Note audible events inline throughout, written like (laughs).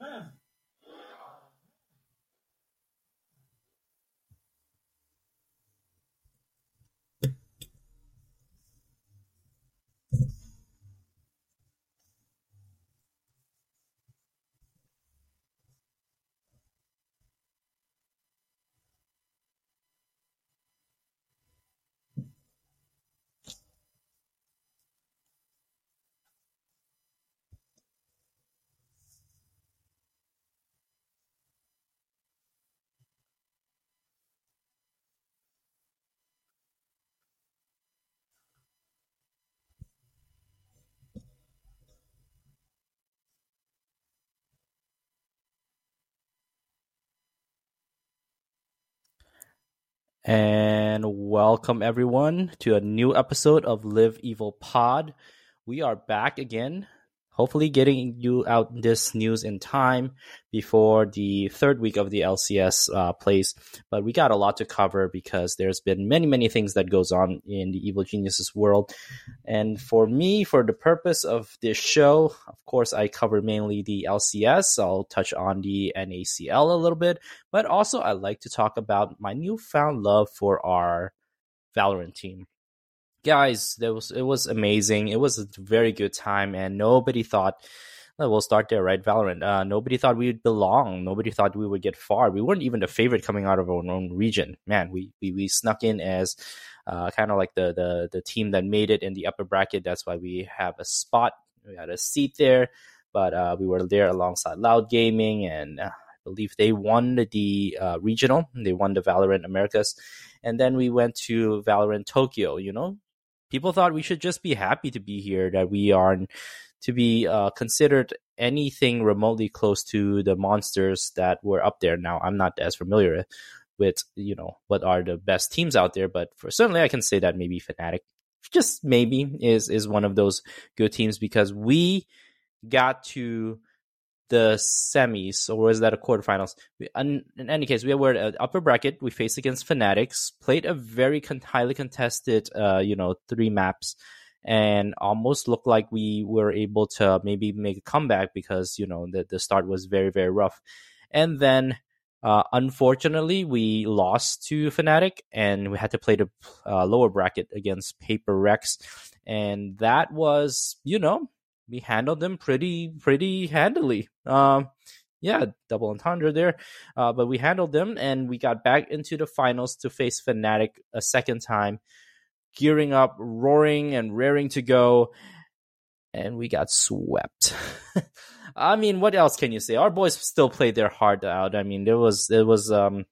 Huh. And welcome everyone to a new episode of Live Evil Pod. We are back again hopefully getting you out this news in time before the third week of the LCS uh, plays. But we got a lot to cover because there's been many, many things that goes on in the Evil Geniuses world. And for me, for the purpose of this show, of course, I cover mainly the LCS. I'll touch on the NACL a little bit, but also I like to talk about my newfound love for our Valorant team guys, that was it was amazing. It was a very good time, and nobody thought. Well, we'll start there, right? Valorant. Uh, nobody thought we'd belong. Nobody thought we would get far. We weren't even the favorite coming out of our own region. Man, we we, we snuck in as uh, kind of like the, the the team that made it in the upper bracket. That's why we have a spot. We had a seat there, but uh, we were there alongside Loud Gaming, and uh, I believe they won the uh, regional. They won the Valorant Americas, and then we went to Valorant Tokyo. You know, people thought we should just be happy to be here, that we aren't to be uh, considered anything remotely close to the monsters that were up there. Now, I'm not as familiar with, you know, what are the best teams out there, but for certainly I can say that maybe Fnatic, just maybe, is is one of those good teams because we got to the semis, or was that a quarterfinals? We, in, in, any case, we were at upper bracket. We faced against Fanatics, played a very con- highly contested, uh, you know, three maps, and almost looked like we were able to maybe make a comeback because you know the the start was very very rough, and then. Uh, unfortunately, we lost to Fnatic, and we had to play the uh, lower bracket against Paper Rex, and that was, you know, we handled them pretty pretty handily. Um, yeah, double entendre there. Uh, but we handled them and we got back into the finals to face Fnatic a second time, gearing up, roaring and raring to go. And we got swept. (laughs) I mean, what else can you say? Our boys still played their heart out. I mean, there was it was um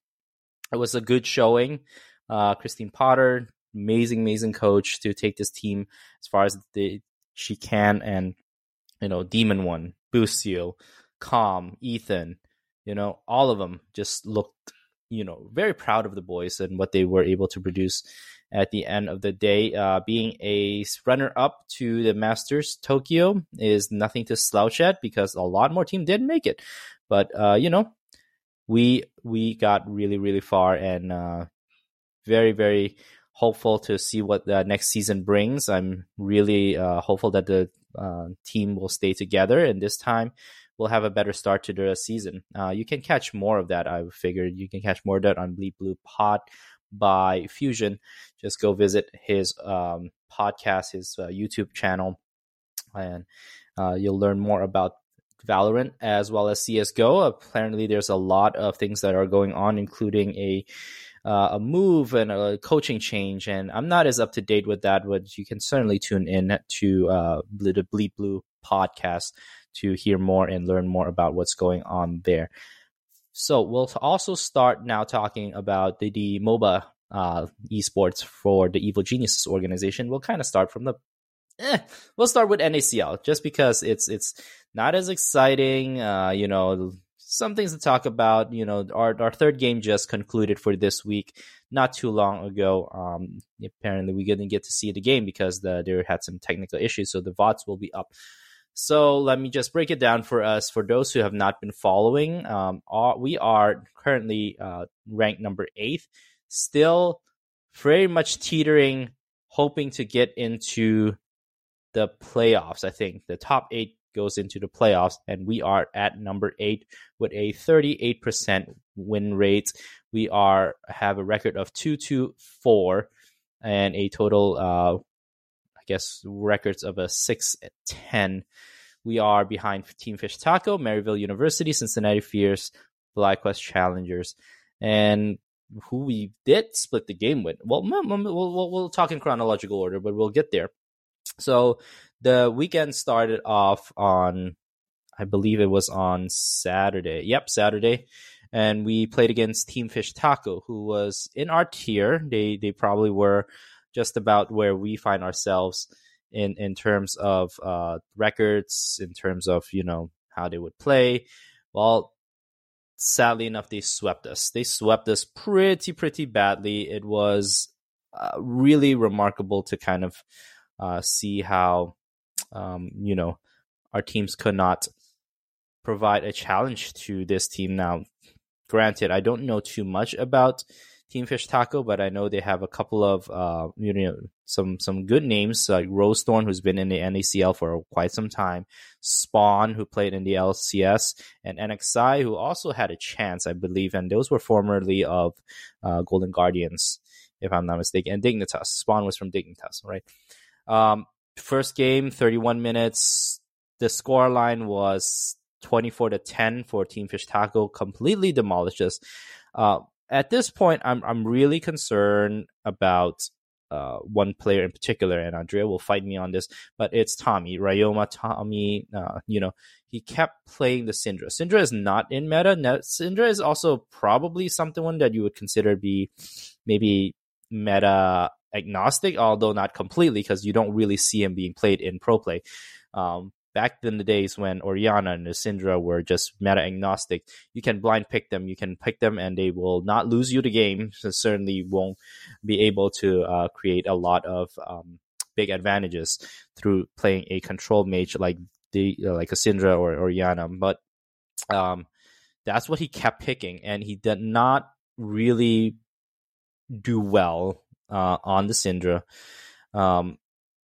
it was a good showing. Uh, Christine Potter, amazing, amazing coach to take this team as far as she can, and you know, Demon One, Boostio, Calm, Ethan, you know, all of them just looked, you know, very proud of the boys and what they were able to produce at the end of the day. Uh, being a runner up to the Masters Tokyo is nothing to slouch at because a lot more team didn't make it. But uh, you know, we we got really really far and uh, very very hopeful to see what the next season brings. I'm really uh, hopeful that the uh, team will stay together, and this time we'll have a better start to the season. Uh, you can catch more of that. I figured you can catch more of that on Bleep Blue Pod by Fusion. Just go visit his um, podcast, his uh, YouTube channel, and uh, you'll learn more about Valorant as well as CS:GO. Apparently, there's a lot of things that are going on, including a uh, a move and a coaching change. And I'm not as up to date with that, but you can certainly tune in to uh, the Bleep Blue podcast to hear more and learn more about what's going on there. So we'll also start now talking about the, the MOBA uh, esports for the Evil Geniuses organization. We'll kind of start from the Eh, we'll start with NACL just because it's it's not as exciting. Uh, you know, some things to talk about. You know, our our third game just concluded for this week, not too long ago. Um, apparently we didn't get to see the game because the, there had some technical issues, so the VODs will be up. So let me just break it down for us. For those who have not been following, um, all, we are currently uh, ranked number eighth, still very much teetering, hoping to get into the playoffs. I think the top eight goes into the playoffs, and we are at number eight with a 38% win rate. We are have a record of two two four, and a total, uh, I guess, records of a six ten. We are behind Team Fish Taco, Maryville University, Cincinnati Fierce, FlyQuest Challengers, and who we did split the game with. Well, we'll, we'll, we'll talk in chronological order, but we'll get there. So the weekend started off on, I believe it was on Saturday. Yep, Saturday. And we played against Team Fish Taco, who was in our tier. They they probably were just about where we find ourselves in in terms of uh, records, in terms of you know how they would play. Well, sadly enough, they swept us. They swept us pretty, pretty badly. It was uh, really remarkable to kind of uh, see how, um, you know, our teams could not provide a challenge to this team. Now, granted, I don't know too much about Team Fish Taco, but I know they have a couple of uh, you know some some good names like Rose Thorn, who's been in the NACL for quite some time, Spawn, who played in the LCS, and NXI, who also had a chance, I believe, and those were formerly of uh, Golden Guardians, if I'm not mistaken, and Dignitas. Spawn was from Dignitas, right? Um, first game, 31 minutes. The score line was 24 to 10 for Team Fish Taco, completely demolished us. Uh, at this point, I'm I'm really concerned about uh, one player in particular, and Andrea will fight me on this, but it's Tommy Ryoma. Tommy, uh, you know, he kept playing the Syndra. Syndra is not in meta. Syndra is also probably something that you would consider be maybe meta agnostic, although not completely, because you don't really see him being played in pro play. Um, back in the days when Orianna and Syndra were just meta agnostic, you can blind pick them. You can pick them, and they will not lose you the game. (laughs) So certainly won't be able to uh, create a lot of um, big advantages through playing a control mage like the uh, like a Syndra or Orianna. But um, that's what he kept picking, and he did not really do well uh, on the Syndra. Um,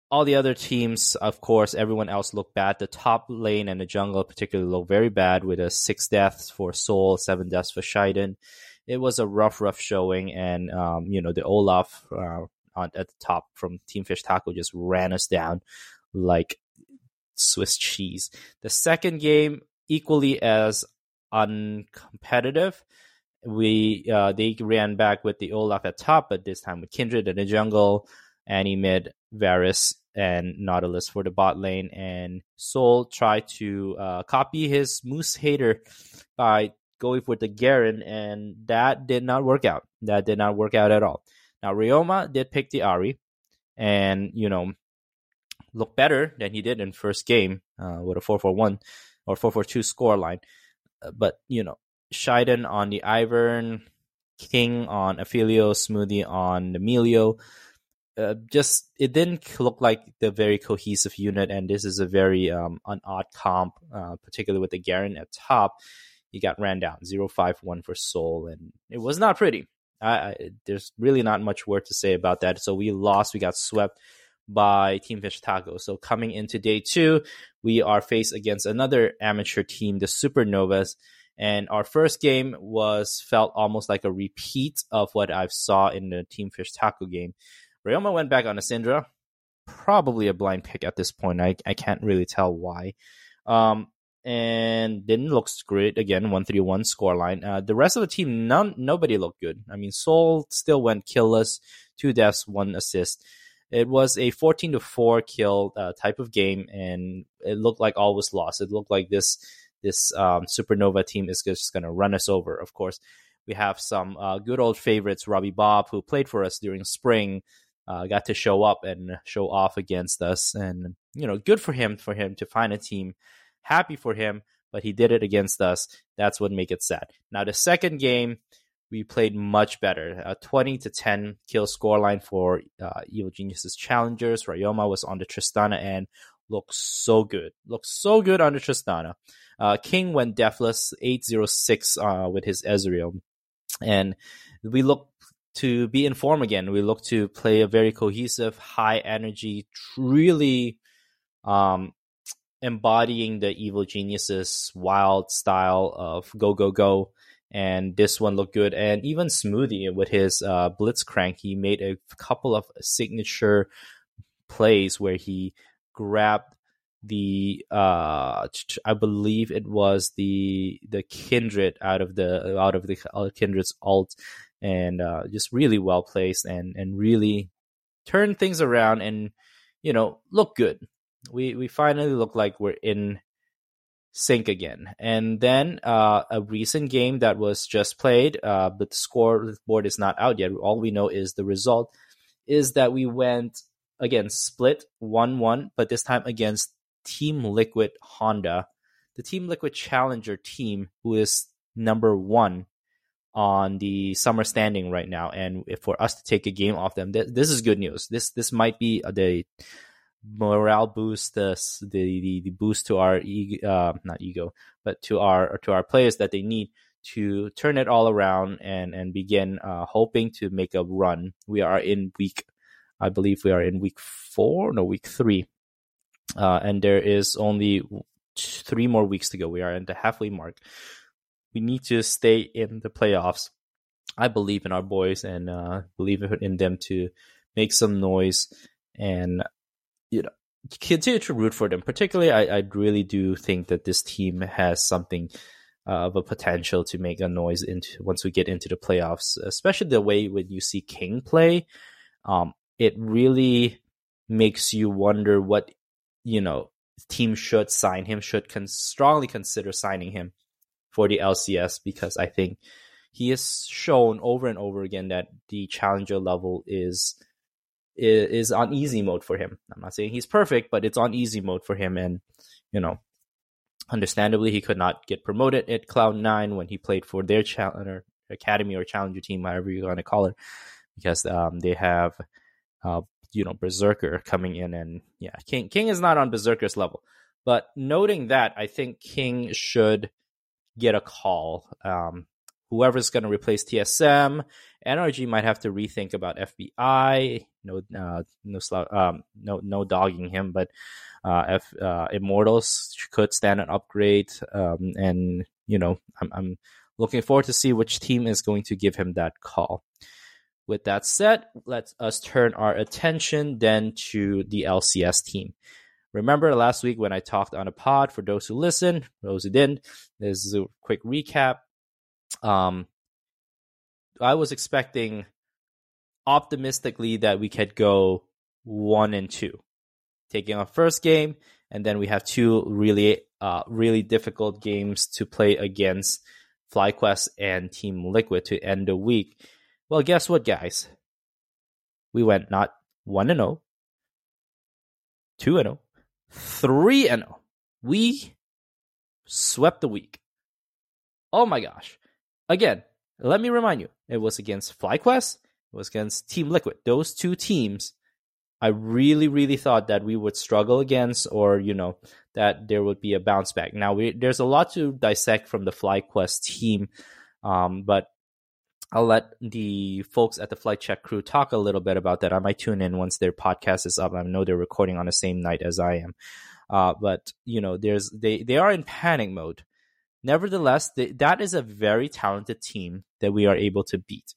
all the other teams, of course, everyone else looked bad. The top lane and the jungle particularly looked very bad with a six deaths for Soul, seven deaths for Shiden. It was a rough, rough showing, and um, you know the Olaf uh, on, at the top from Team Fish Taco just ran us down like Swiss cheese. The second game equally as uncompetitive. We uh, they ran back with the Olaf at top, but this time with Kindred in the jungle. Annie mid, Varus and Nautilus for the bot lane, and Soul tried to uh, copy his Moose Hater by going for the Garen, and that did not work out. That did not work out at all. Now Ryoma did pick the Ahri, and you know, look better than he did in first game uh, with a four four one or four four two score line. Uh, but you know, Shiden on the Ivern, King on Aphelios, Smoothie on Emilio uh, just it didn't look like the very cohesive unit, and this is a very um, an odd comp, uh, particularly with the Garen at top. He got ran down 051 for Soul, and it was not pretty. I, I, there's really not much word to say about that. So we lost. We got swept by Team Fish Taco. So coming into day two, we are faced against another amateur team, the Supernovas. And our first game was felt almost like a repeat of what I've saw in the Team Fish Taco game. Ryoma went back on a Syndra. Probably a blind pick at this point. I, I can't really tell why. Um, and didn't look great again. One three one scoreline. Uh, the rest of the team, none nobody looked good. I mean, Soul still went killless, two deaths, one assist. It was a fourteen to four kill uh, type of game, and it looked like all was lost. It looked like this this um, Supernova team is just going to run us over. Of course, we have some uh, good old favorites, Robbie Bob, who played for us during spring uh, got to show up and show off against us. And, you know, good for him, for him to find a team. Happy for him, but he did it against us. That's what make it sad. Now, the second game, we played much better. A 20 to 10 kill scoreline for uh, Evil Geniuses challengers. Ryoma was on the Tristana and looked so good. Looked so good the Tristana. Uh, King went deathless 806 uh, with his Ezreal. And we look to be in form again. We look to play a very cohesive, high energy, really um, embodying the evil geniuses wild style of go go go and this one looked good and even smoothie with his uh, blitzcrank he made a couple of signature plays where he grabbed the uh i believe it was the the kindred out of the out of the uh, kindred's alt and uh just really well placed and and really turned things around and you know look good we we finally look like we're in sync again. And then uh, a recent game that was just played, uh, but the score board is not out yet. All we know is the result is that we went again split one one, but this time against Team Liquid Honda, the Team Liquid Challenger team, who is number one on the summer standing right now. And for us to take a game off them, th- this is good news. This this might be the morale boost, the the the boost to our ego, uh, not ego, but to our to our players that they need to turn it all around and and begin uh, hoping to make a run. We are in week, I believe we are in week four, no week three, uh, and there is only three more weeks to go. We are at the halfway mark. We need to stay in the playoffs. I believe in our boys and uh, believe in them to make some noise and you know continue to root for them. Particularly, I, I really do think that this team has something uh, of a potential to make a noise into once we get into the playoffs. Especially the way when you see King play, um, it really makes you wonder what you know team should sign him. Should con- strongly consider signing him for the LCS because I think he has shown over and over again that the challenger level is is, on easy mode for him. I'm not saying he's perfect, but it's on easy mode for him. And, you know, understandably, he could not get promoted at Cloud9 when he played for their challenger academy or challenger team, however you're going to call it, because um, they have, uh, you know, Berserker coming in. And yeah, King, King is not on Berserker's level. But noting that, I think King should get a call. Um, whoever's going to replace TSM, NRG might have to rethink about FBI. No, uh, no, um, no, no dogging him, but uh, F, uh, Immortals could stand an upgrade. Um, and you know, I'm, I'm looking forward to see which team is going to give him that call. With that said, let us turn our attention then to the LCS team. Remember last week when I talked on a pod for those who listen, those who didn't, this is a quick recap um, I was expecting optimistically that we could go one and two, taking our first game, and then we have two really, uh, really difficult games to play against FlyQuest and Team Liquid to end the week. Well, guess what, guys? We went not one and zero, oh, two and zero, oh, three and zero. We swept the week. Oh my gosh! Again, let me remind you, it was against FlyQuest, it was against Team Liquid. Those two teams, I really, really thought that we would struggle against, or you know, that there would be a bounce back. Now, we, there's a lot to dissect from the FlyQuest team, um, but I'll let the folks at the Flight Check crew talk a little bit about that. I might tune in once their podcast is up. I know they're recording on the same night as I am, uh, but you know, there's they they are in panic mode nevertheless, th- that is a very talented team that we are able to beat.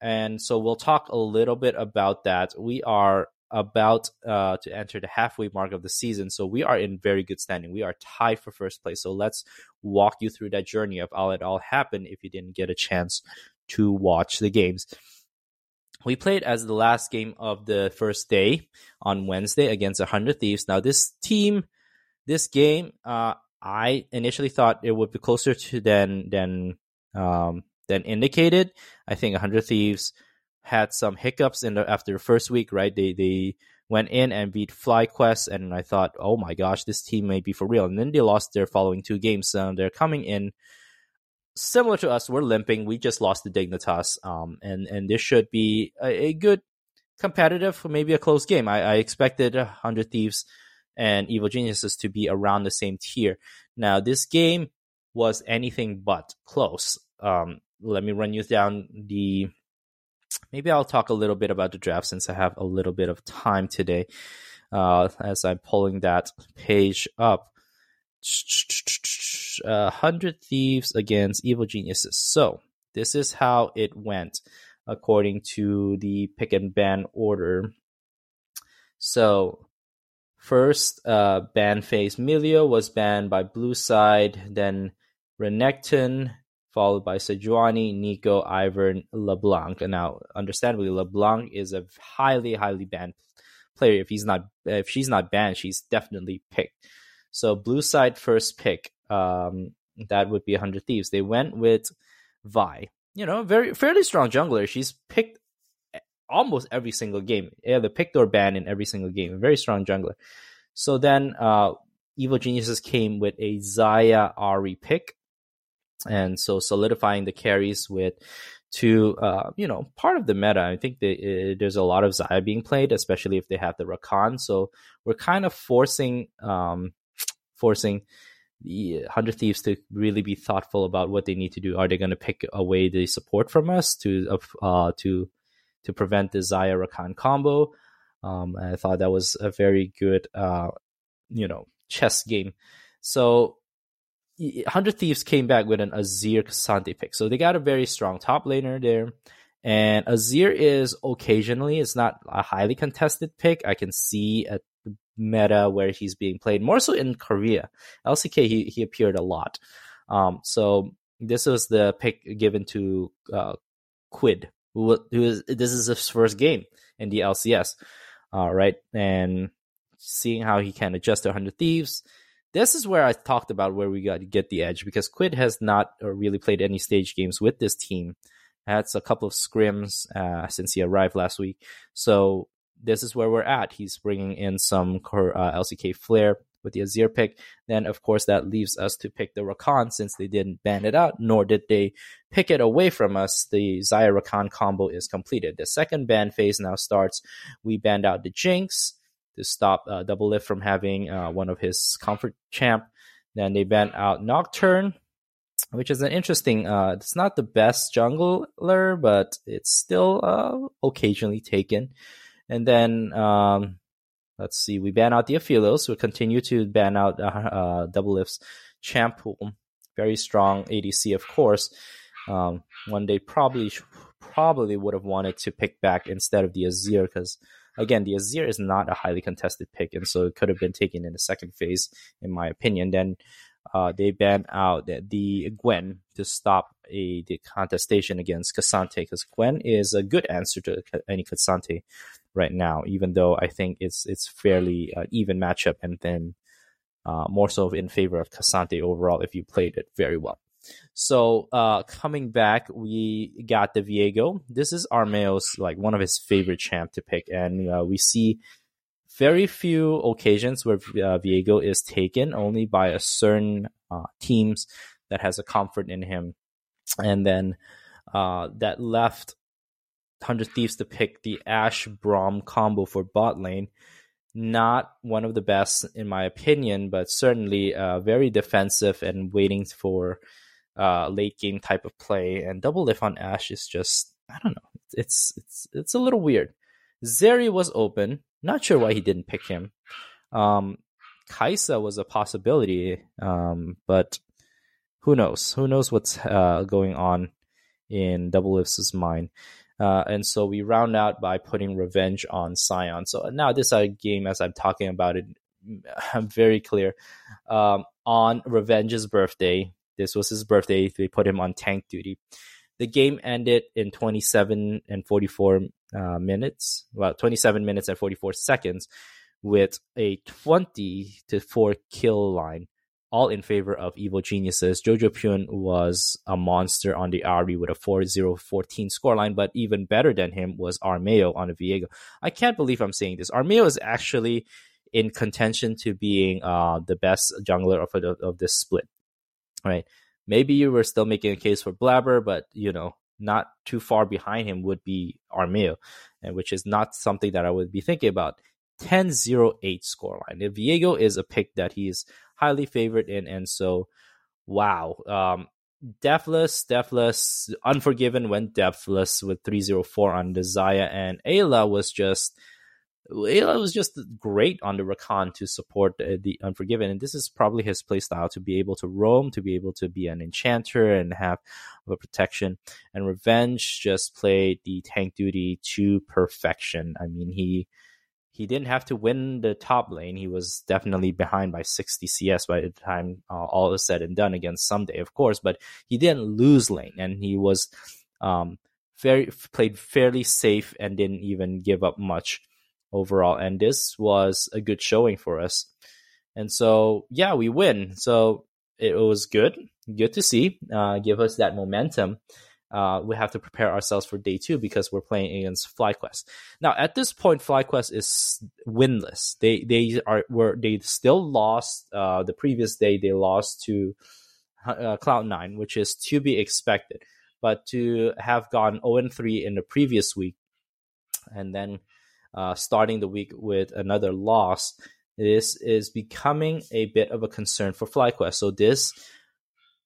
And so we'll talk a little bit about that. We are about uh, to enter the halfway mark of the season, so we are in very good standing. We are tied for first place. So let's walk you through that journey of how it all happened if you didn't get a chance to watch the games. We played as the last game of the first day on Wednesday against 100 Thieves. Now, this team, this game, uh, I initially thought it would be closer to than than um, than indicated. I think 100 Thieves had some hiccups in the after the first week, right? They they went in and beat FlyQuest, and I thought, oh my gosh, this team may be for real. And then they lost their following two games. So they're coming in similar to us. We're limping. We just lost the Dignitas, um, and and this should be a, a good competitive, for maybe a close game. I, I expected 100 Thieves and Evil Geniuses to be around the same tier. Now, this game was anything but close. Um, let me run you down the. Maybe I'll talk a little bit about the draft since I have a little bit of time today uh, as I'm pulling that page up. Uh, Hundred Thieves against Evil Geniuses. So this is how it went according to the pick and ban order. So first, uh, ban phase Milio was banned by Blue Side, then Renekton, followed by Sejuani, Neeko, Ivern, LeBlanc. And now, understandably, LeBlanc is a highly, highly banned player. If he's not, if she's not banned, she's definitely picked. So blue side first pick, um, that would be 100 Thieves. They went with Vi. You know, very fairly strong jungler. She's picked almost every single game. Yeah, the picked or banned in every single game. Very strong jungler. So then uh, Evil Geniuses came with a Xayah Ahri pick. And so solidifying the carries with to uh, you know part of the meta. I think uh, there's a lot of Xayah being played, especially if they have the Rakan. So we're kind of forcing um, forcing the Hundred Thieves to really be thoughtful about what they need to do. Are they going to pick away the support from us to uh, to to prevent the Xayah Rakan combo? Um, I thought that was a very good, uh, you know, chess game. So, Hundred Thieves came back with an Azir K'Sante pick. So they got a very strong top laner there. And Azir is occasionally, it's not a highly contested pick. I can see at meta where he's being played more so in Korea. LCK he he appeared a lot. Um, so this was the pick given to uh, Quid, who, who is this is his first game in the LCS, uh, right? And seeing how he can adjust to 100 Thieves. This is where I talked about where we got to get the edge because Quid has not uh, really played any stage games with this team. That's a couple of scrims uh, since he arrived last week. So this is where we're at. He's bringing in some uh, LCK flair with the Azir pick. Then, of course, that leaves us to pick the Rakan since they didn't ban it out, nor did they pick it away from us. The Xayah Rakan combo is completed. The second ban phase now starts. We banned out the Jinx to stop uh, Doublelift from having uh, one of his comfort champ. Then they banned out Nocturne, which is an interesting. Uh, it's not the best jungler, but it's still uh, occasionally taken. And then um, let's see, we ban out the Aphelios. We continue to ban out uh, uh, Doublelift's champ pool. Very strong ADC, of course. Um, one day probably probably would have wanted to pick back instead of the Azir because again the Azir is not a highly contested pick and so it could have been taken in the second phase in my opinion. Then uh, they banned out the, the, Gwen to stop a the contestation against K'Sante because Gwen is a good answer to any K'Sante right now, even though I think it's it's fairly uh, even matchup and then uh, more so in favor of K'Sante overall if you played it very well. So uh, coming back, we got the Viego. This is Armao's like one of his favorite champ to pick, and uh, we see very few occasions where uh, Viego is taken only by a certain uh, teams that has a comfort in him, and then that left Hundred Thieves to pick the Ashe Braum combo for bot lane. Not one of the best in my opinion, but certainly uh, very defensive and waiting for uh, late game type of play. And Doublelift on Ashe is just I don't know. It's it's it's a little weird. Zeri was open. Not sure why he didn't pick him. Um, Kai'Sa was a possibility, um, but who knows? Who knows what's uh, going on in Doublelift's mind? Uh, and so we round out by putting revenge on Sion. So now this is game as I'm talking about it. (laughs) I'm very clear. Um, on Revenge's birthday, this was his birthday. They put him on tank duty. The game ended in 27 and 44 uh, minutes, well, 27 minutes and 44 seconds, with a 20 to 4 kill line, all in favor of Evil Geniuses. Jojo Pyun was a monster on the Ahri with a 4 0 14 scoreline, but even better than him was Armao on the Viego. I can't believe I'm saying this. Armao is actually in contention to being uh, the best jungler of, of, of this split. Right? Maybe you were still making a case for Blabber, but you know, not too far behind him would be Armao, and which is not something that I would be thinking about. 10-0-8 scoreline. If Viego is a pick that he's highly favored in, and so wow. Um Deathless, Deathless, Unforgiven went Deathless with 304 on Desire, and Eyla was just Eyla was just great on the Rakan to support the, the, Unforgiven. And this is probably his playstyle to be able to roam, to be able to be an enchanter and have a protection. And Revenge just played the tank duty to perfection. I mean, he he didn't have to win the top lane. He was definitely behind by 60 CS by the time uh, all is said and done against Ssumday, of course, but he didn't lose lane and he was um, very played fairly safe and didn't even give up much overall. And this was a good showing for us. And so, yeah, we win. So it was good, good to see, uh, give us that momentum. Uh, we have to prepare ourselves for day two because we're playing against FlyQuest. Now, at this point, FlyQuest is winless. They they are were they still lost uh, the previous day. They lost to uh, Cloud Nine, which is to be expected. But to have gone 0 and 3 in the previous week, and then uh, starting the week with another loss, this is becoming a bit of a concern for FlyQuest. So this,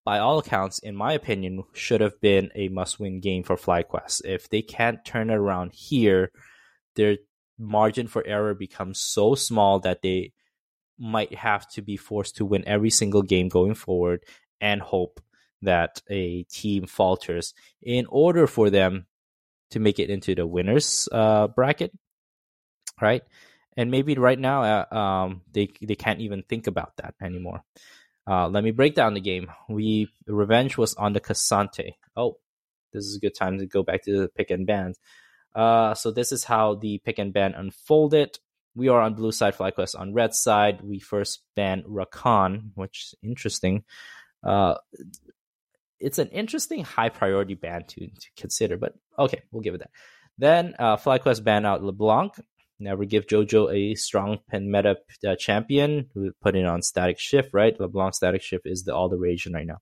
by all accounts, in my opinion, should have been a must-win game for FlyQuest. If they can't turn it around here, their margin for error becomes so small that they might have to be forced to win every single game going forward and hope that a team falters in order for them to make it into the winners uh, bracket right? And maybe right now, uh, um, they they can't even think about that anymore. Uh, let me break down the game. We revenge was on the K'Sante. Oh, this is a good time to go back to the pick and ban. Uh, so this is how the pick and ban unfolded. We are on blue side, FlyQuest on red side. We first ban Rakan, which is interesting. Uh, it's an interesting high priority ban to, to consider, but okay, we'll give it that. Then uh, FlyQuest ban out LeBlanc. Never give JoJo a strong pen meta uh, champion. We put it on static shift, right? LeBlanc static shift is the all the rage right now.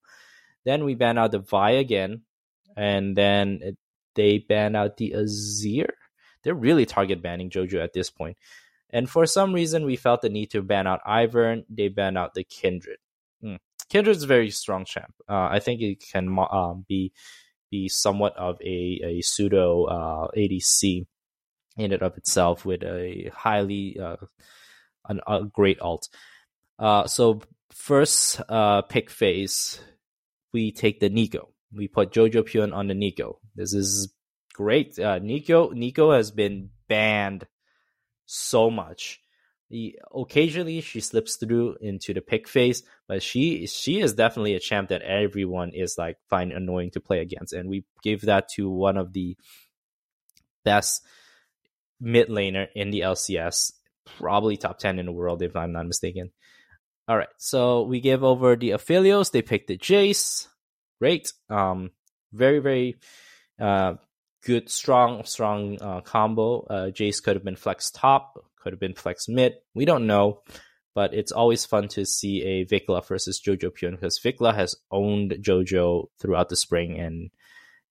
Then we ban out the Vi again, and then it, they ban out the Azir. They're really target banning JoJo at this point. And for some reason, we felt the need to ban out Ivern. They ban out the Kindred. Mm. Kindred is a very strong champ. Uh, I think it can um, be be somewhat of a, a pseudo uh, ADC in and of itself with a highly uh, an, a great alt. Uh, so first uh, pick phase, we take the Neeko. We put Jojo Pyun on the Neeko. This is great. Uh, Nico Neeko has been banned so much. He, occasionally she slips through into the pick phase, but she she is definitely a champ that everyone is like find annoying to play against, and we give that to one of the best mid laner in the LCS, probably top 10 in the world if I'm not mistaken. All right, so we give over the Aphelios. They picked the Jace. Great. Um, very, very uh, good, strong, strong uh, combo. Uh, Jace could have been flex top, could have been flex mid. We don't know, but it's always fun to see a VicLa versus Jojo Pyun because VicLa has owned Jojo throughout the spring, and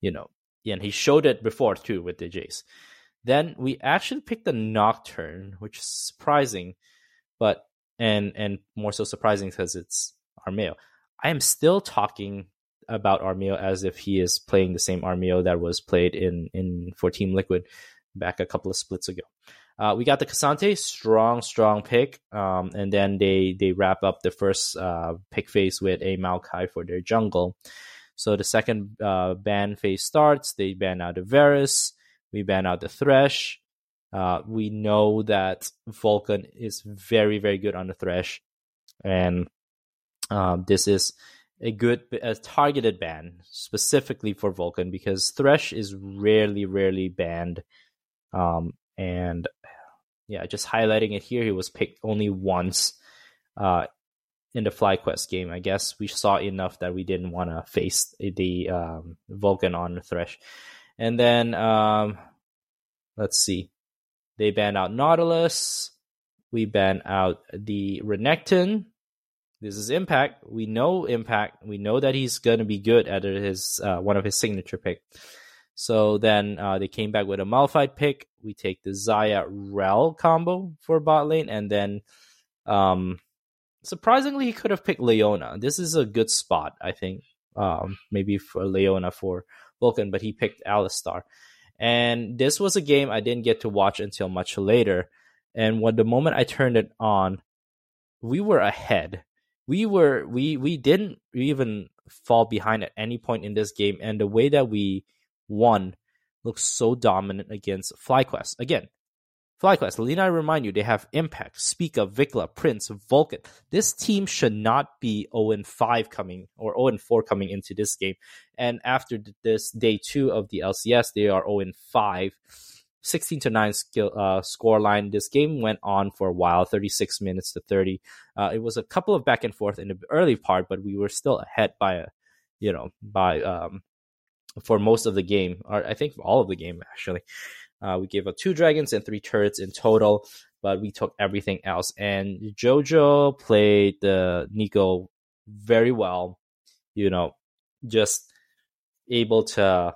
you know, and he showed it before too with the Jace. Then we actually picked the Nocturne, which is surprising, but and and more so surprising because it's Armao. I am still talking about Armao as if he is playing the same Armao that was played in in for Team Liquid back a couple of splits ago. Uh, we got the K'Sante, strong, strong pick, um, and then they they wrap up the first uh, pick phase with a Maokai for their jungle. So the second uh, ban phase starts. They ban out the Varus. We ban out the Thresh. Uh, we know that Vulcan is very, very good on the Thresh. And um, this is a good a targeted ban specifically for Vulcan because Thresh is rarely, rarely banned. Um, and yeah, just highlighting it here, he was picked only once uh, in the FlyQuest game. I guess we saw enough that we didn't want to face the um, Vulcan on Thresh. And then um, let's see. They ban out Nautilus. We ban out the Renekton. This is Impact. We know Impact. We know that he's going to be good at his uh, one of his signature pick. So then uh, they came back with a Malphite pick. We take the Xayah Rell combo for bot lane, and then um, surprisingly, he could have picked Leona. This is a good spot, I think. Um, maybe for Leona for Vulcan, but he picked Alistar. And this was a game I didn't get to watch until much later. And when the moment I turned it on, we were ahead. We were we we didn't even fall behind at any point in this game, and the way that we won looks so dominant against FlyQuest. Again, FlyQuest, Lena, I remind you, they have Impact, Spica, VicLa, Prince, Vulcan. This team should not be 0 5 coming or 0 4 coming into this game. And after this day two of the LCS, they are 0 5. 16 to 9 skill, uh, score line. This game went on for a while, 36 minutes to 30. Uh, it was a couple of back and forth in the early part, but we were still ahead by a, you know, by um, for most of the game, or I think all of the game actually. Uh, we gave up two dragons and three turrets in total, but we took everything else. And Jojo played the Neeko very well. You know, just able to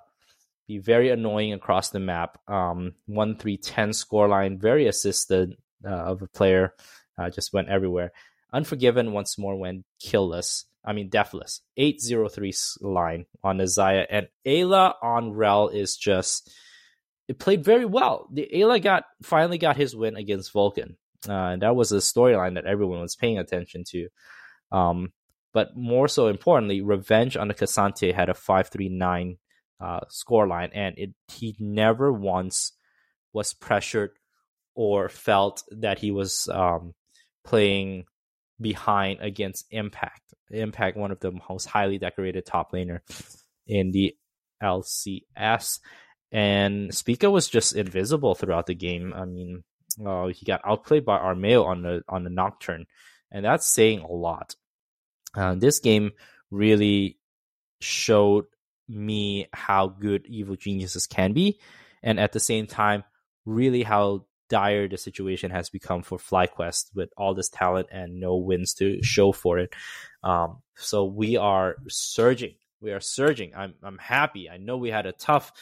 be very annoying across the map. Um, one three ten scoreline, very assisted uh, of a player. Uh, just went everywhere. Unforgiven once more went killless. I mean deathless. Eight zero three line on Azaya and Eyla on Rell is just it played very well. The Eyla got finally got his win against Vulcan. Uh, that was a storyline that everyone was paying attention to. Um, but more so importantly, Revenge on the K'Sante had a 539 uh, score line, and it he never once was pressured or felt that he was um, playing behind against Impact. Impact, one of the most highly decorated top laner in the LCS and Spica was just invisible throughout the game. I mean, uh, he got outplayed by Armao on the on the Nocturne, and that's saying a lot. Uh, this game really showed me how good evil geniuses can be, and at the same time, really how dire the situation has become for FlyQuest with all this talent and no wins to show for it. Um, so we are surging. We are surging. I'm I'm happy. I know we had a tough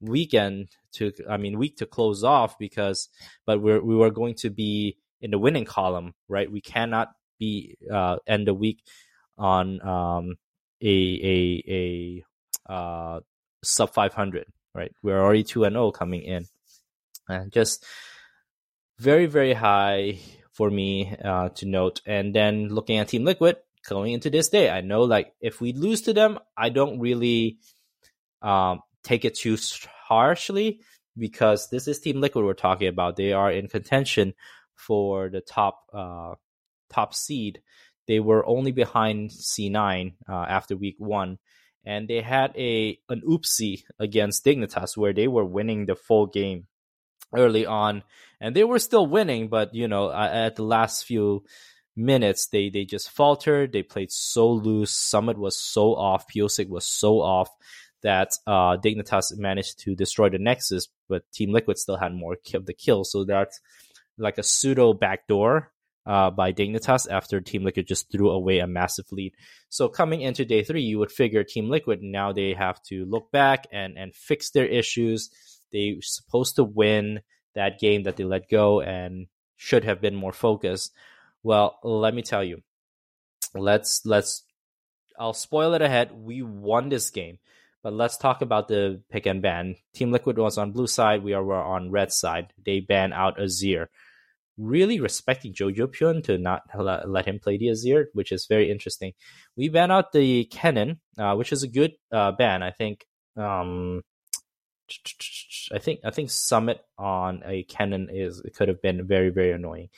weekend to I mean week to close off because but we're we were going to be in the winning column, right? We cannot be uh end the week on um a a a uh sub 500, right? We're already 2 and 0 coming in. And just very very high for me uh to note and then looking at Team Liquid going into this day, I know like if we lose to them, I don't really um take it too harshly because this is Team Liquid we're talking about. They are in contention for the top uh, top seed. They were only behind C9 uh, after week one, and they had a an oopsie against Dignitas where they were winning the full game early on, and they were still winning, but you know at the last few minutes they they just faltered. They played so loose. Summit was so off. Pyosik was so off that uh, Dignitas managed to destroy the Nexus, but Team Liquid still had more of the kill. So that's like a pseudo backdoor uh, by Dignitas after Team Liquid just threw away a massive lead. So coming into day three, you would figure Team Liquid now they have to look back and and fix their issues. They supposed to win that game that they let go and should have been more focused. Well, let me tell you. Let's let's I'll spoil it ahead. We won this game. But let's talk about the pick and ban. Team Liquid was on blue side. We are were on red side. They ban out Azir. Really respecting Jojopyun to not let him play the Azir, which is very interesting. We ban out the Kennen, uh, which is a good uh, ban. I think. Um, I think I think Summit on a Kennen is it could have been very very annoying.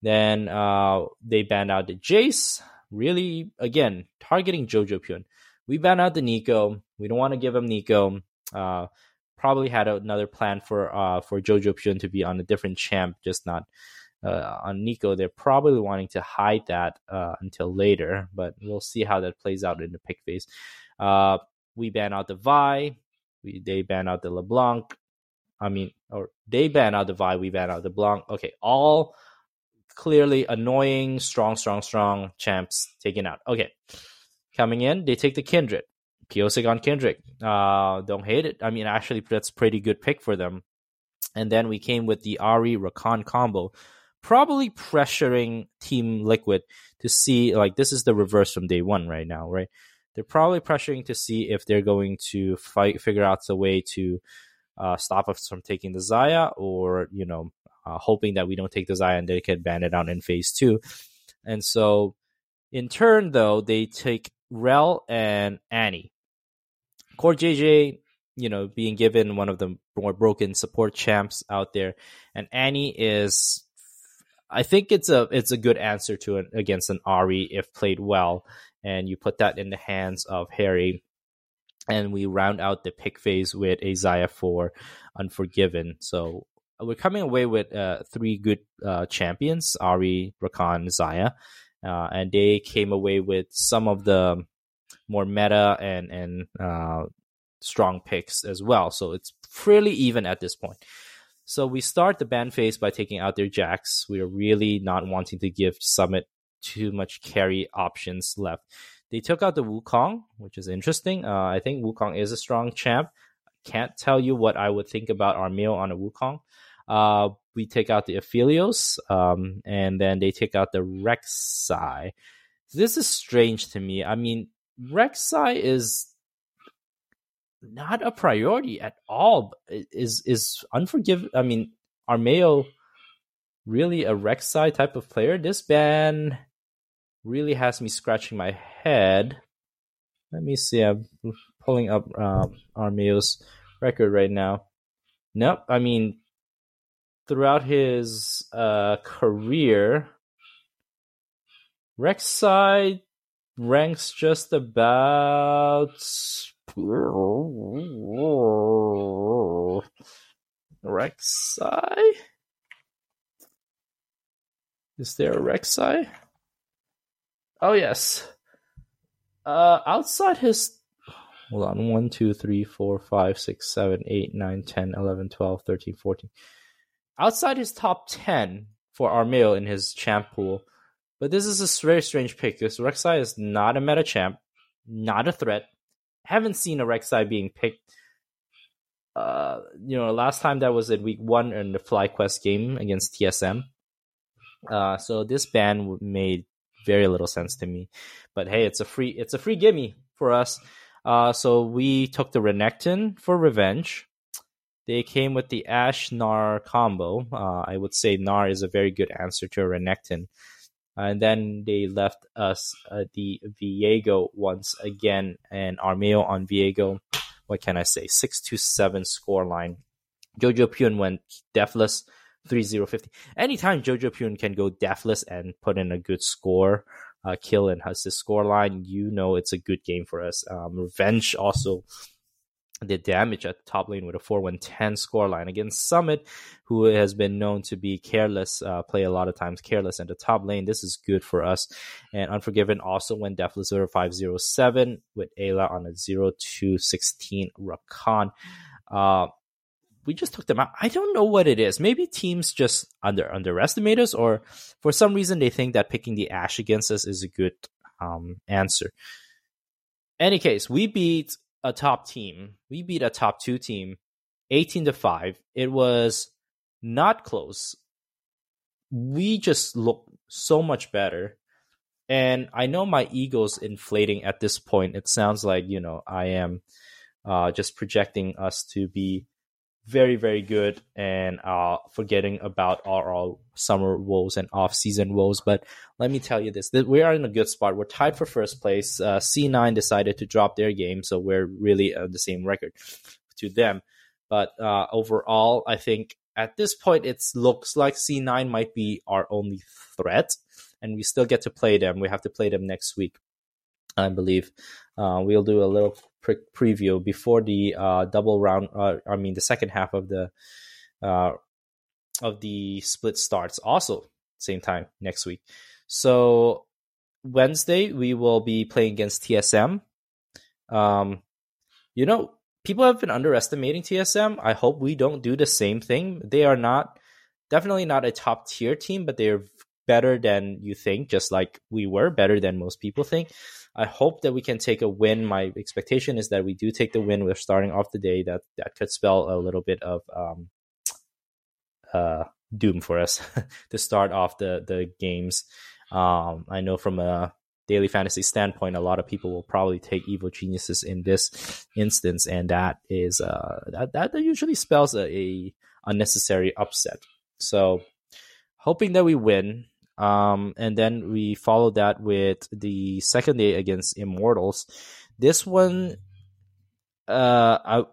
Then uh, they banned out the Jace. Really, again targeting Jojopyun we ban out the Neeko. We don't want to give him Neeko. Uh, probably had another plan for uh for Jojopyun to be on a different champ, just not uh, on Neeko. They're probably wanting to hide that uh, until later, but we'll see how that plays out in the pick phase. Uh, we ban out the Vi. We they ban out the LeBlanc. I mean, or they ban out the Vi. We ban out the Blanc. Okay, all clearly annoying, strong, strong, strong champs taken out. Okay. Coming in, they take the Kindred. Pyosik on Kindred. Uh, don't hate it. I mean, actually, that's pretty good pick for them. And then we came with the Ahri Rakan combo, probably pressuring Team Liquid to see like this is the reverse from day one right now, right? They're probably pressuring to see if they're going to fight, figure out a way to uh, stop us from taking the Xayah, or you know, uh, hoping that we don't take the Xayah and they can ban it out in phase two. And so, in turn, though, they take Rell and Annie. CoreJJ, you know, being given one of the more broken support champs out there, and Annie is. I think it's a it's a good answer to it against an Ahri if played well, and you put that in the hands of Harry, and we round out the pick phase with a for Unforgiven. So we're coming away with uh, three good uh, champions: Ahri, Rakan, Xayah, uh, and they came away with some of the more meta and and uh, strong picks as well. So it's fairly even at this point. So we start the ban phase by taking out their Jax. We are really not wanting to give Summit too much carry options left. They took out the Wukong, which is interesting. Uh, I think Wukong is a strong champ. Can't tell you what I would think about Armao on a Wukong. Uh, we take out the Aphelios, um, and then they take out the Rek'Sai. This is strange to me. I mean, Rek'Sai is not a priority at all. Is is unforgiven? I mean, Armao really a Rek'Sai type of player? This ban really has me scratching my head. Let me see. I'm pulling up uh, Armao's record right now. Nope. I mean, throughout his uh, career, Rek'Sai ranks just about Rek'Sai? Is there a Rek'Sai? Oh yes. Uh outside his hold on, 1, 2, 3, 4, 5, 6, 7, 8, 9, 10, 11, 12, 13, 14. Outside his top 10 for Armao in his champ pool. But this is a very strange pick because Rek'Sai is not a meta champ, not a threat, haven't seen a Rek'Sai being picked. Uh, you know, last time that was in week one in the FlyQuest game against TSM. Uh, so this ban made very little sense to me. But hey, it's a free it's a free gimme for us. Uh, so we took the Renekton for revenge. They came with the Ashe Gnar combo. Uh, I would say Gnar is a very good answer to a Renekton and then they left us uh, the Viego once again, and Armao on Viego. What can I say? Six to seven score line. Jojo Pyun went deathless, 3-0-50. Anytime Jojo Pyun can go deathless and put in a good score, uh, kill and has his score line, you know it's a good game for us. Um, Revenge also did damage at the top lane with a 4-1-10 scoreline against Summit, who has been known to be careless, uh, play a lot of times careless at the top lane. This is good for us. And Unforgiven also went deathless over 507 with Eyla on a 0-2-16 Rakan. Uh, we just took them out. I don't know what it is. Maybe teams just under underestimate us, or for some reason they think that picking the Ashe against us is a good um, answer. Any case, we beat a top team. We beat a top two team, eighteen to five. It was not close. We just look so much better. And I know my ego's inflating at this point. It sounds like, you know, I am uh, just projecting us to be very very good and uh, forgetting about our, our summer woes and off season woes. But let me tell you this: that we are in a good spot. We're tied for first place. Uh, C9 decided to drop their game, so we're really on the same record to them. But uh, overall, I think at this point it looks like C9 might be our only threat, and we still get to play them. We have to play them next week. I believe. Uh, we'll do a little pre- preview before the uh, double round. Uh, I mean, the second half of the uh, of the split starts. Also, same time next week. So Wednesday we will be playing against TSM. Um, you know, people have been underestimating TSM. I hope we don't do the same thing. They are not definitely not a top tier team, but they're better than you think, just like we were, better than most people think. I hope that we can take a win. My expectation is that we do take the win. We're starting off the day. That that could spell a little bit of um, uh, doom for us (laughs) to start off the the games. Um, I know from a daily fantasy standpoint, a lot of people will probably take evil geniuses in this instance, and that is uh, that that usually spells a, a unnecessary upset. So hoping that we win. Um, and then we follow that with the second day against Immortals. This one, uh, I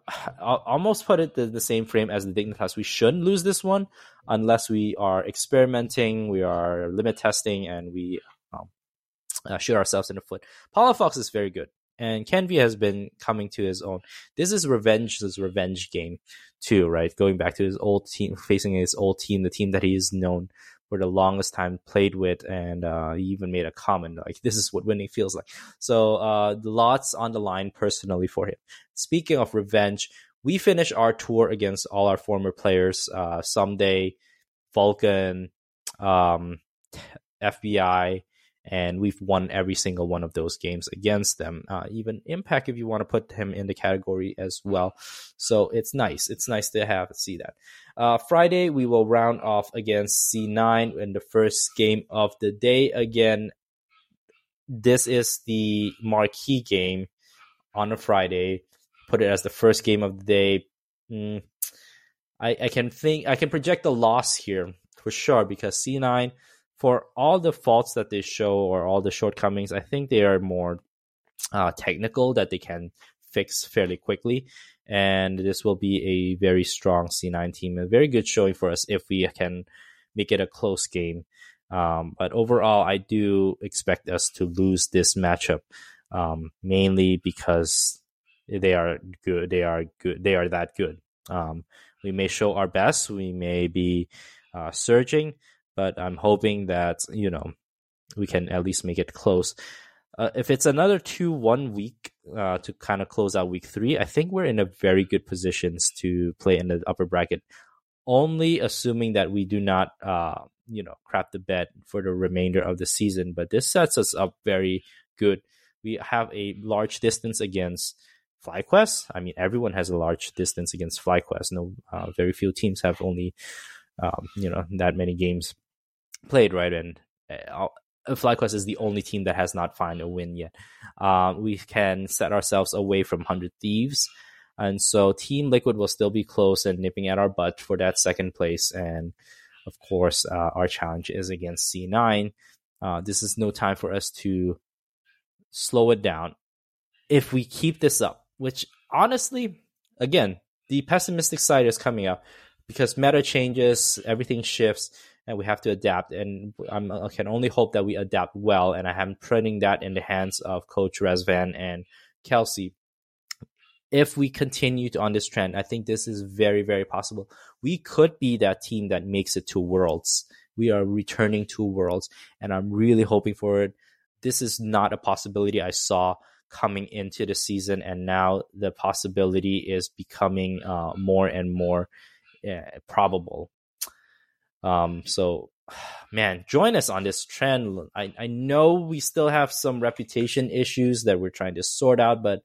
I'll almost put it the, same frame as the Dignitas. We shouldn't lose this one unless we are experimenting, we are limit testing, and we um, uh, shoot ourselves in the foot. Paula Fox is very good, and Kenvi has been coming to his own. This is Revenge's revenge game too, right? Going back to his old team, (laughs) facing his old team, the team that he is known for the longest time played with, and uh, he even made a comment like, "This is what winning feels like." So, uh, lots on the line personally for him. Speaking of revenge, we finish our tour against all our former players. Uh, someday, Vulcan, um, FBI, and we've won every single one of those games against them. Uh, even Impact, if you want to put him in the category as well. So it's nice. It's nice to have see that. Uh, Friday we will round off against C9 in the first game of the day. Again, this is the marquee game on a Friday. Put it as the first game of the day. Mm, I, I can think I can project a loss here for sure because C9 for all the faults that they show or all the shortcomings, I think they are more uh, technical that they can fix fairly quickly. And this will be a very strong C9 team, a very good showing for us if we can make it a close game. Um, but overall, I do expect us to lose this matchup, um, mainly because they are good. They are good. They are that good. Um, we may show our best. We may be uh, surging, but I'm hoping that you know we can at least make it close. Uh, if it's another two one week uh, to kind of close out week three, I think we're in a very good positions to play in the upper bracket. Only assuming that we do not, uh, you know, crap the bed for the remainder of the season. But this sets us up very good. We have a large distance against FlyQuest. I mean, everyone has a large distance against FlyQuest. No, uh, very few teams have only, um, you know, that many games played, right? And uh, FlyQuest is the only team that has not found a win yet. Uh, we can set ourselves away from 100 Thieves. And so Team Liquid will still be close and nipping at our butt for that second place. And of course, uh, our challenge is against C9. Uh, this is no time for us to slow it down. If we keep this up, which honestly, again, the pessimistic side is coming up because meta changes, everything shifts and we have to adapt. And I'm, i can only hope that we adapt well. And I am putting that in the hands of Coach Razvan and Kelsey. If we continue to, on this trend, I think this is very, very possible. We could be that team that makes it to Worlds. We are returning to Worlds, and I'm really hoping for it. This is not a possibility I saw coming into the season, and now the possibility is becoming uh, more and more uh, probable. Um, so, (sighs) man, join us on this trend. I, I know we still have some reputation issues that we're trying to sort out, but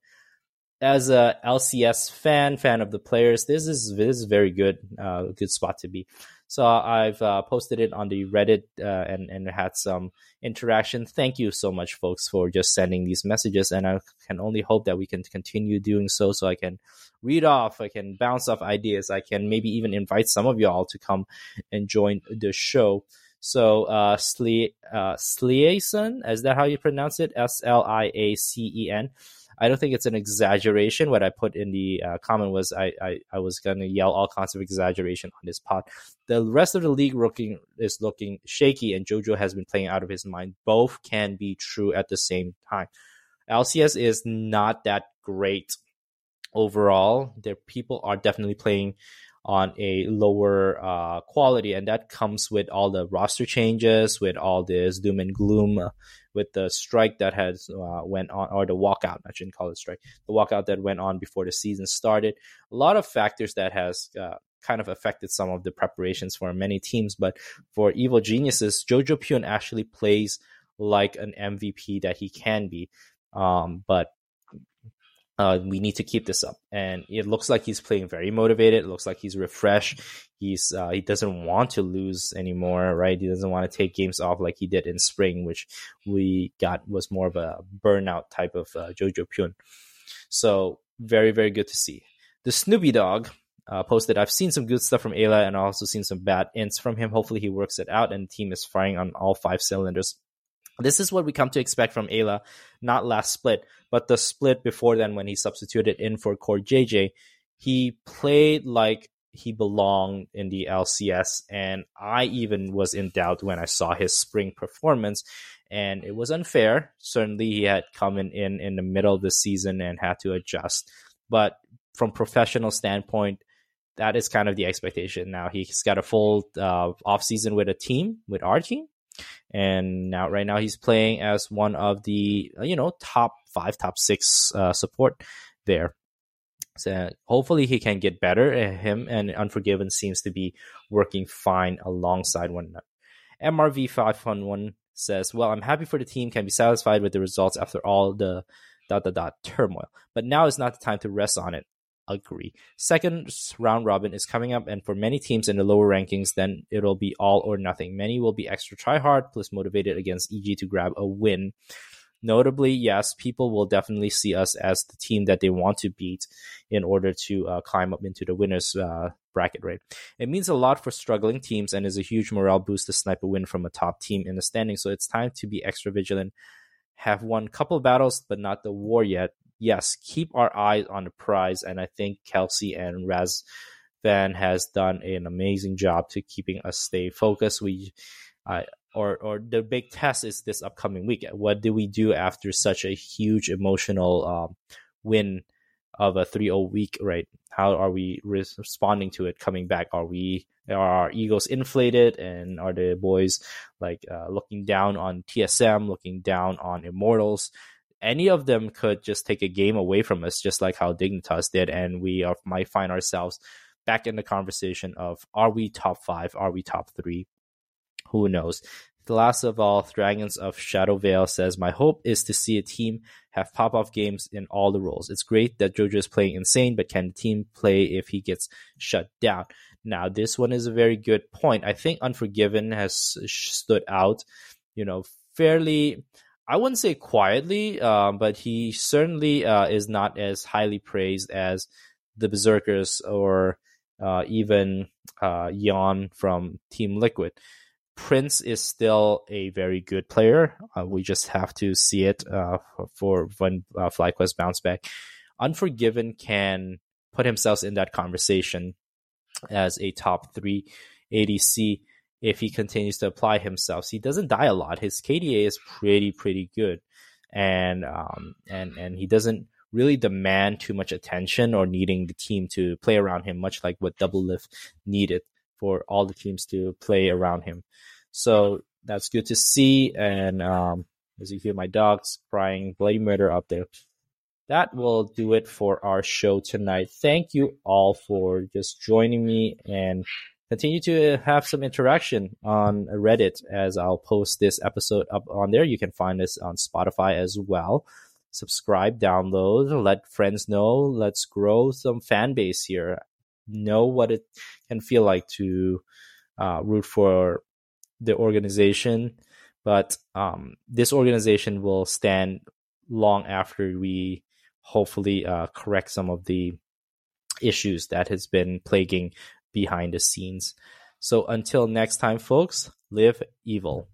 as a LCS fan, fan of the players, this is this is very good, uh, good spot to be. So I've uh, posted it on the Reddit uh, and and had some interaction. Thank you so much, folks, for just sending these messages, and I can only hope that we can continue doing so. So I can read off, I can bounce off ideas, I can maybe even invite some of y'all to come and join the show. So uh, Sli uh, is that how you pronounce it? S L I A C E N. I don't think it's an exaggeration. What I put in the uh, comment was I, I, I was going to yell all kinds of exaggeration on this pod. The rest of the league looking is looking shaky, and JoJo has been playing out of his mind. Both can be true at the same time. LCS is not that great overall. Their people are definitely playing on a lower uh, quality, and that comes with all the roster changes, with all this doom and gloom, with the strike that has uh, went on, or the walkout. I shouldn't call it strike. The walkout that went on before the season started. A lot of factors that has uh, kind of affected some of the preparations for many teams. But for Evil Geniuses, Jojo Pyun actually plays like an MVP that he can be. Um, but uh, we need to keep this up. And it looks like he's playing very motivated. It looks like he's refreshed. He's uh, he doesn't want to lose anymore, right? He doesn't want to take games off like he did in spring, which we got was more of a burnout type of uh, Jojo Pyun. So very very good to see. The Snoopy dog uh, posted, I've seen some good stuff from Eyla and also seen some bad ints from him. Hopefully he works it out and the team is firing on all five cylinders. This is what we come to expect from Eyla, not last split, but the split before then when he substituted in for CoreJJ. He played like he belonged in the LCS, and I even was in doubt when I saw his spring performance, and it was unfair. Certainly, he had come in in, in the middle of the season and had to adjust, but from professional standpoint, that is kind of the expectation. Now he's got a full uh, off season with a team with our team, and now right now he's playing as one of the you know top five, top six uh, support there. So hopefully he can get better. Him and Unforgiven seems to be working fine alongside one another. MRV five one one says, "Well, I'm happy for the team. Can be satisfied with the results after all the dot dot dot turmoil. But now is not the time to rest on it agree. Second round robin is coming up, and for many teams in the lower rankings, then it'll be all or nothing. Many will be extra try hard, plus motivated against EG to grab a win. Notably, yes, people will definitely see us as the team that they want to beat in order to uh, climb up into the winners uh, bracket, right? It means a lot for struggling teams and is a huge morale boost to snipe a win from a top team in the standing. So it's time to be extra vigilant. Have won a couple battles, but not the war yet yes, keep our eyes on the prize. And I think Kelsey and Raz Van has done an amazing job to keeping us stay focused. We, uh, or or the big test is this upcoming week. What do we do after such a huge emotional um, win of a 3-0 week? Right? How are we responding to it? Coming back, are we are our egos inflated, and are the boys like uh, looking down on TSM, looking down on Immortals? Any of them could just take a game away from us, just like how Dignitas did, and we are, might find ourselves back in the conversation of are we top five, are we top three? Who knows? Last of all, Dragons of Shadow Vale says, My hope is to see a team have pop off games in all the roles. It's great that JoJo is playing insane, but can the team play if he gets shut down? Now, this one is a very good point. I think Unforgiven has stood out, you know, fairly I wouldn't say quietly, um, but he certainly uh, is not as highly praised as the Berserkers or uh, even uh, from Team Liquid. Prince is still a very good player. Uh, we just have to see it uh, for when uh, FlyQuest bounce back. Unforgiven can put himself in that conversation as a top three ADC if he continues to apply himself. So he doesn't die a lot. His KDA is pretty pretty good, and um and and he doesn't really demand too much attention or needing the team to play around him, much like what Doublelift needed for all the teams to play around him. So that's good to see. And um, as you hear my dogs crying bloody murder up there. That will do it for our show tonight. Thank you all for just joining me and continue to have some interaction on Reddit as I'll post this episode up on there. You can find us on Spotify as well. Subscribe, download, let friends know. Let's grow some fan base here. Know what it can feel like to uh, root for the organization, but um, this organization will stand long after we hopefully uh, correct some of the issues that has been plaguing behind the scenes. So until next time, folks, live evil.